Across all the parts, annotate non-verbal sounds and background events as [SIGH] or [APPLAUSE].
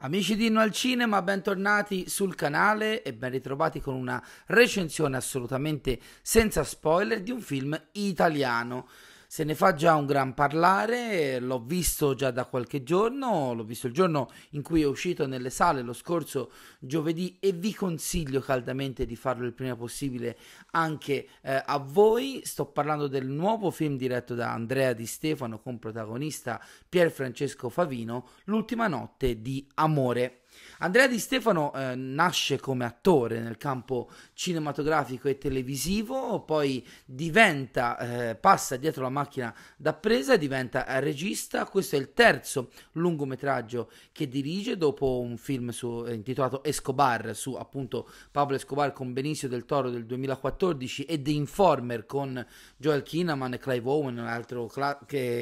Amici di Inno al Cinema, bentornati sul canale e ben ritrovati con una recensione assolutamente senza spoiler di un film italiano se ne fa già un gran parlare, l'ho visto già da qualche giorno, l'ho visto il giorno in cui è uscito nelle sale lo scorso giovedì e vi consiglio caldamente di farlo il prima possibile anche eh, a voi. Sto parlando del nuovo film diretto da Andrea Di Stefano con protagonista Pier Francesco Favino, L'ultima notte di amore. Andrea Di Stefano eh, nasce come attore nel campo cinematografico e televisivo, poi diventa, eh, passa dietro la macchina da presa e diventa regista. Questo è il terzo lungometraggio che dirige dopo un film su, eh, intitolato Escobar su appunto Pablo Escobar con Benicio del Toro del 2014 e The Informer con Joel Kinnaman e Clive Owen, un altro cla-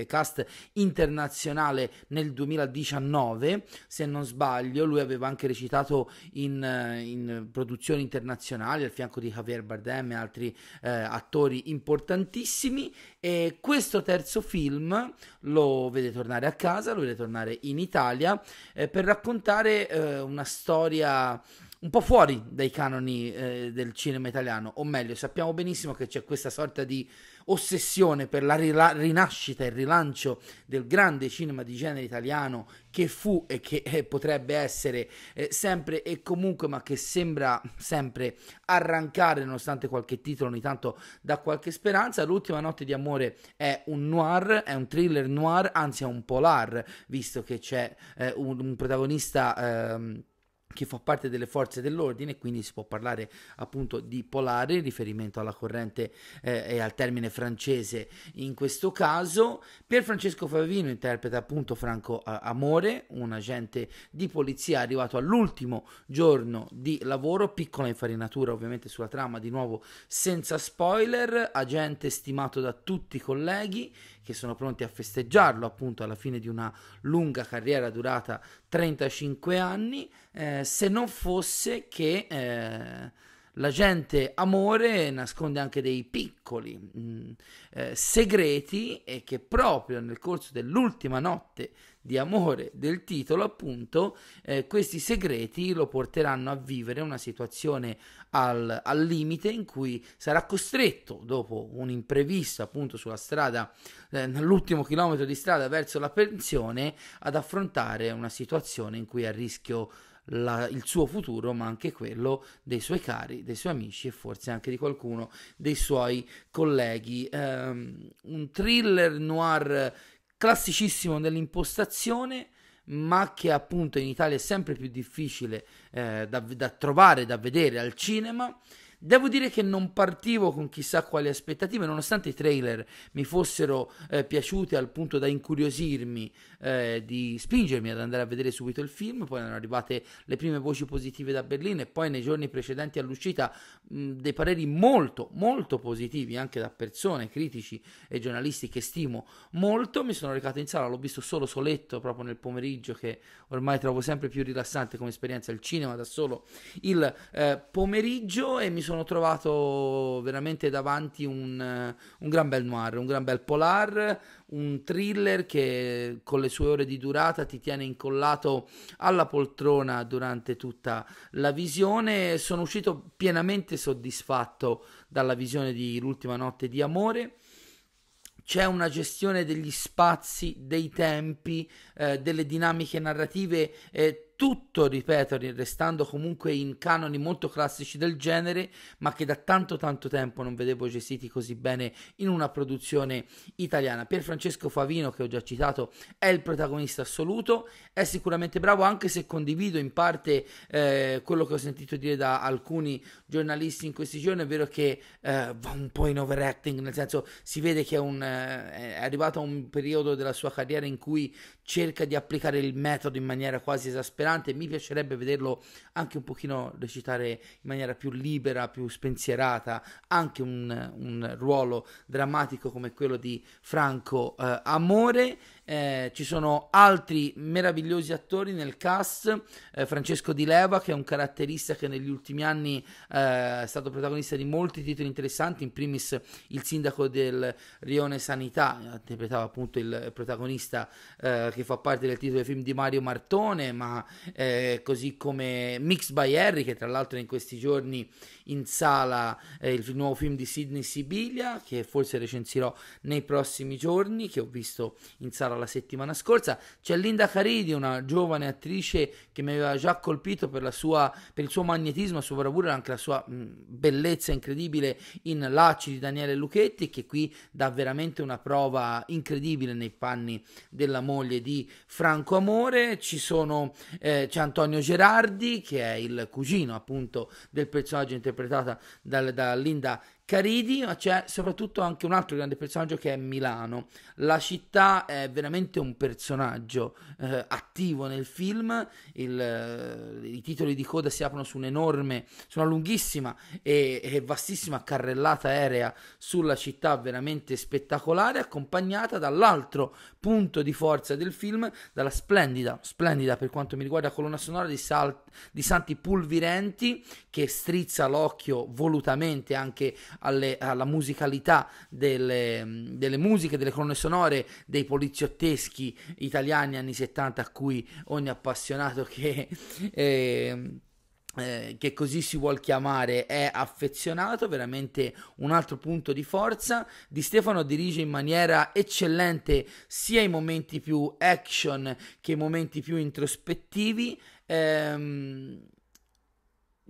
cast internazionale nel 2019, se non sbaglio. Lui aveva anche recitato in, eh, in produzioni internazionali al fianco di Javier Bardem e altri eh, attori importantissimi. E questo terzo film lo vede tornare a casa, lo vede tornare in Italia eh, per raccontare eh, una storia un po' fuori dai canoni eh, del cinema italiano, o meglio, sappiamo benissimo che c'è questa sorta di ossessione per la rila- rinascita e il rilancio del grande cinema di genere italiano che fu e che eh, potrebbe essere eh, sempre e comunque, ma che sembra sempre arrancare nonostante qualche titolo ogni tanto da qualche speranza. L'ultima notte di amore è un noir, è un thriller noir, anzi è un polar, visto che c'è eh, un, un, protagonista ehm, che fa parte delle forze dell'ordine, quindi si può parlare appunto di polare in riferimento alla corrente eh, e al termine francese in questo caso. Pier Francesco Favino interpreta appunto Franco Amore, un agente di polizia arrivato all'ultimo giorno di lavoro, piccola infarinatura ovviamente sulla trama, di nuovo senza spoiler, agente stimato da tutti i colleghi che sono pronti a festeggiarlo appunto alla fine di una lunga carriera durata 35 anni, eh, se non fosse che l'agente amore nasconde anche dei piccoli mh, mm, eh, segreti e che proprio nel corso dell'ultima notte di amore del titolo, appunto, eh, questi segreti lo porteranno a vivere una situazione al, al, limite in cui sarà costretto, dopo un imprevisto appunto sulla strada, eh, nell'ultimo chilometro di strada verso la pensione, ad affrontare una situazione in cui è a rischio la, il suo futuro, ma anche quello dei suoi cari, dei suoi amici e forse anche di qualcuno dei suoi colleghi. Um, un thriller noir classicissimo nell'impostazione ma che appunto in Italia è sempre più difficile eh, da, da, trovare, da vedere al cinema Devo dire che non partivo con chissà quali aspettative, nonostante i trailer mi fossero eh, piaciuti al punto da incuriosirmi, eh, di spingermi ad andare a vedere subito il film. Poi erano arrivate le prime voci positive da Berlino e poi nei giorni precedenti all'uscita mh, dei pareri molto, molto positivi anche da persone, critici e giornalisti che stimo molto. Mi sono recato in sala, l'ho visto solo soletto proprio nel pomeriggio, che ormai trovo sempre più rilassante come esperienza il cinema da solo il eh, pomeriggio e mi sono trovato veramente davanti un, un gran bel noir, un gran bel polar, un thriller che con le sue ore di durata ti tiene incollato alla poltrona durante tutta la visione. Sono uscito pienamente soddisfatto dalla visione di L'ultima notte di amore c'è una gestione degli spazi, dei tempi, eh, delle dinamiche narrative eh, tutto, ripeto, restando comunque in canoni molto classici del genere, ma che da tanto tanto tempo non vedevo gestiti così bene in una produzione italiana. Pier Francesco Favino, che ho già citato, è il protagonista assoluto, è sicuramente bravo, anche se condivido in parte eh, quello che ho sentito dire da alcuni giornalisti in questi giorni, è vero che eh, va un po' in overacting, nel senso si vede che è, un, eh, è arrivato a un periodo della sua carriera in cui cerca di applicare il metodo in maniera quasi esasperante. Mi piacerebbe vederlo anche un pochino recitare in maniera più libera, più spensierata, anche un, un ruolo drammatico come quello di Franco eh, Amore. Eh, ci sono altri meravigliosi attori nel cast, eh, Francesco Di Leva che è un caratterista che negli ultimi anni eh, è stato protagonista di molti titoli interessanti, in primis il sindaco del Rione Sanità, interpretava appunto il protagonista eh, che fa parte del titolo del film di Mario Martone, ma eh, così come Mix by Harry che tra l'altro in questi giorni in sala eh, il nuovo film di Sidney Sibilia che forse recensirò nei prossimi giorni, che ho visto in sala la settimana scorsa. C'è Linda Caridi, una giovane attrice che mi aveva già colpito per, sua, per il suo magnetismo, la sua bravura e anche la sua mh, bellezza incredibile in Lacci di Daniele Lucchetti, che qui dà veramente una prova incredibile nei panni della moglie di Franco Amore. Ci sono, eh, c'è Antonio Gerardi, che è il cugino appunto del personaggio interpretato da, da Linda Caridi, ma c'è soprattutto anche un altro grande personaggio che è Milano. La città è veramente un personaggio eh, attivo nel film. Il, eh, I titoli di coda si aprono su un'enorme, su una lunghissima e, e, vastissima carrellata aerea sulla città veramente spettacolare, accompagnata dall'altro punto di forza del film, dalla splendida, splendida per quanto mi riguarda, colonna sonora di, Sal- di Santi Pulvirenti che strizza l'occhio volutamente anche alle, alla musicalità delle, delle, musiche, delle colonne sonore dei poliziotteschi italiani anni 70 a cui ogni appassionato che... [LAUGHS] Eh, eh, che così si vuol chiamare è affezionato, veramente un altro punto di forza. Di Stefano dirige in maniera eccellente sia i momenti più action che i momenti più introspettivi. Ehm,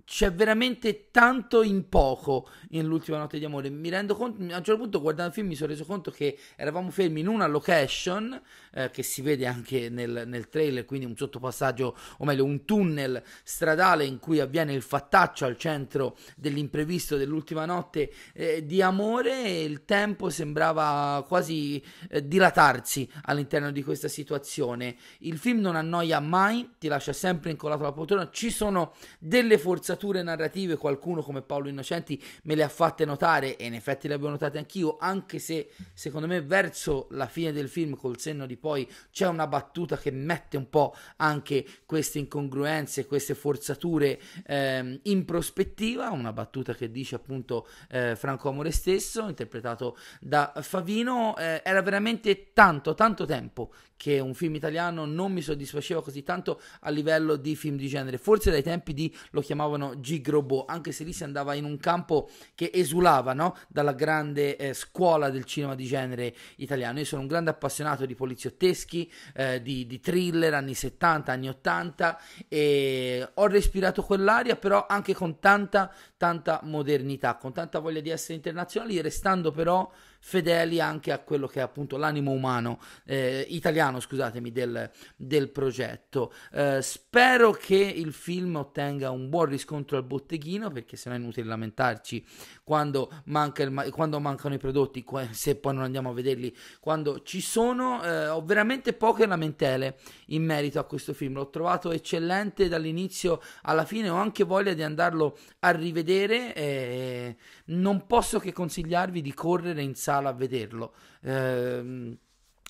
c'è veramente tanto in poco nell'ultima notte di amore. Mi rendo conto, a un certo punto guardando il film mi sono reso conto che eravamo fermi in una location eh, che si vede anche nel, nel, trailer, quindi un sottopassaggio, o meglio un tunnel stradale in cui avviene il fattaccio al centro dell'imprevisto dell'ultima notte eh, di amore e il tempo sembrava quasi eh, dilatarsi all'interno di questa situazione. Il film non annoia mai, ti lascia sempre incollato alla poltrona, ci sono delle forzature sfumature narrative qualcuno come Paolo Innocenti me le ha fatte notare e in effetti le avevo notate anch'io, anche se secondo me verso la fine del film col senno di poi c'è una battuta che mette un po' anche queste incongruenze, queste forzature ehm, in prospettiva, una battuta che dice appunto eh, Franco Amore stesso, interpretato da Favino, eh, era veramente tanto, tanto tempo che un film italiano non mi soddisfaceva così tanto a livello di film di genere, forse dai tempi di lo chiamavano chiamavano Gigrobo, anche se lì si andava in un campo che esulava no? dalla grande eh, scuola del cinema di genere italiano. Io sono un grande appassionato di poliziotteschi, eh, di, di, thriller anni 70, anni 80 e ho respirato quell'aria però anche con tanta, tanta modernità, con tanta voglia di essere internazionali, restando però fedeli anche a quello che è appunto l'animo umano eh, italiano, scusatemi, del, del progetto. Eh, spero che il film ottenga un buon riscontro al botteghino perché sennò è inutile lamentarci quando, manca il, quando mancano i prodotti, se poi non andiamo a vederli quando ci sono. Eh, ho veramente poche lamentele in merito a questo film, l'ho trovato eccellente dall'inizio alla fine, ho anche voglia di andarlo a rivedere. Eh, non posso che consigliarvi di correre in a vederlo. Eh,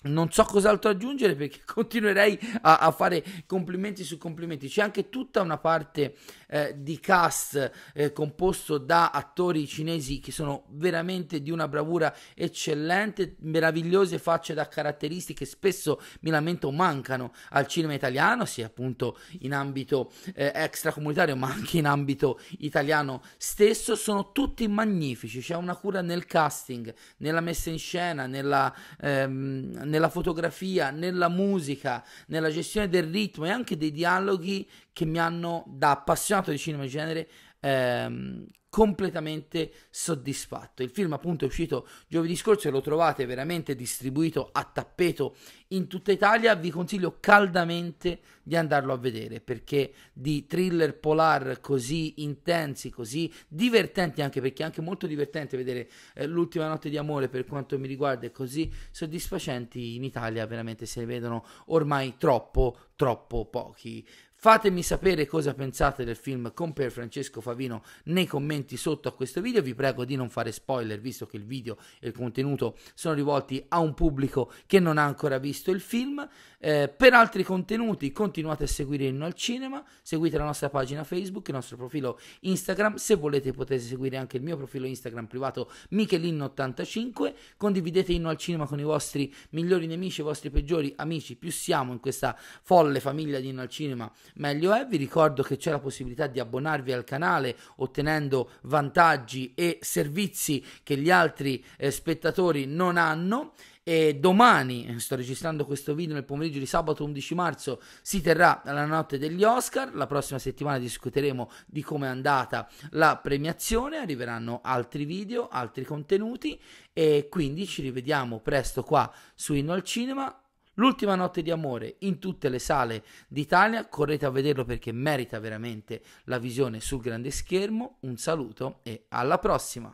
non so cos'altro aggiungere perché [LAUGHS] continuerei a, a, fare complimenti su complimenti. C'è anche tutta una parte eh, di cast eh, composto da attori cinesi che sono veramente di una bravura eccellente, meravigliose facce da caratteristiche spesso mi lamento mancano al cinema italiano, sia appunto in ambito eh, extracomunitario ma anche in ambito italiano stesso. Sono tutti magnifici, c'è una cura nel casting, nella messa in scena, nella ehm, nella fotografia, nella musica, nella gestione del ritmo e anche dei dialoghi che mi hanno, da appassionato di cinema di genere, ehm, completamente soddisfatto. Il film appunto è uscito giovedì scorso e lo trovate veramente distribuito a tappeto in tutta Italia. Vi consiglio caldamente di andarlo a vedere perché di thriller polar così intensi, così divertenti anche perché è anche molto divertente vedere eh, l'ultima notte di amore per quanto mi riguarda e così soddisfacenti in Italia veramente se ne vedono ormai troppo troppo pochi. Fatemi sapere cosa pensate del film con Per Francesco Favino nei commenti sotto a questo video. Vi prego di non fare spoiler, visto che il video e il contenuto sono rivolti a un pubblico che non ha ancora visto il film. Eh, per altri contenuti continuate a seguire Inno al Cinema, seguite la nostra pagina Facebook, il nostro profilo Instagram. Se volete potete seguire anche il mio profilo Instagram privato Michelin85. Condividete Inno al Cinema con i vostri migliori nemici, i vostri peggiori amici. Più siamo in questa folle famiglia di Inno al Cinema meglio è. Vi ricordo che c'è la possibilità di abbonarvi al canale ottenendo vantaggi e servizi che gli altri eh, spettatori non hanno. E domani, sto registrando questo video nel pomeriggio di sabato 11 marzo, si terrà la notte degli Oscar. La prossima settimana discuteremo di come è andata la premiazione. Arriveranno altri video, altri contenuti. E quindi ci rivediamo presto qua su Inno al Cinema. L'ultima notte di amore in tutte le sale d'Italia, correte a vederlo perché merita veramente la visione sul grande schermo. Un saluto e alla prossima!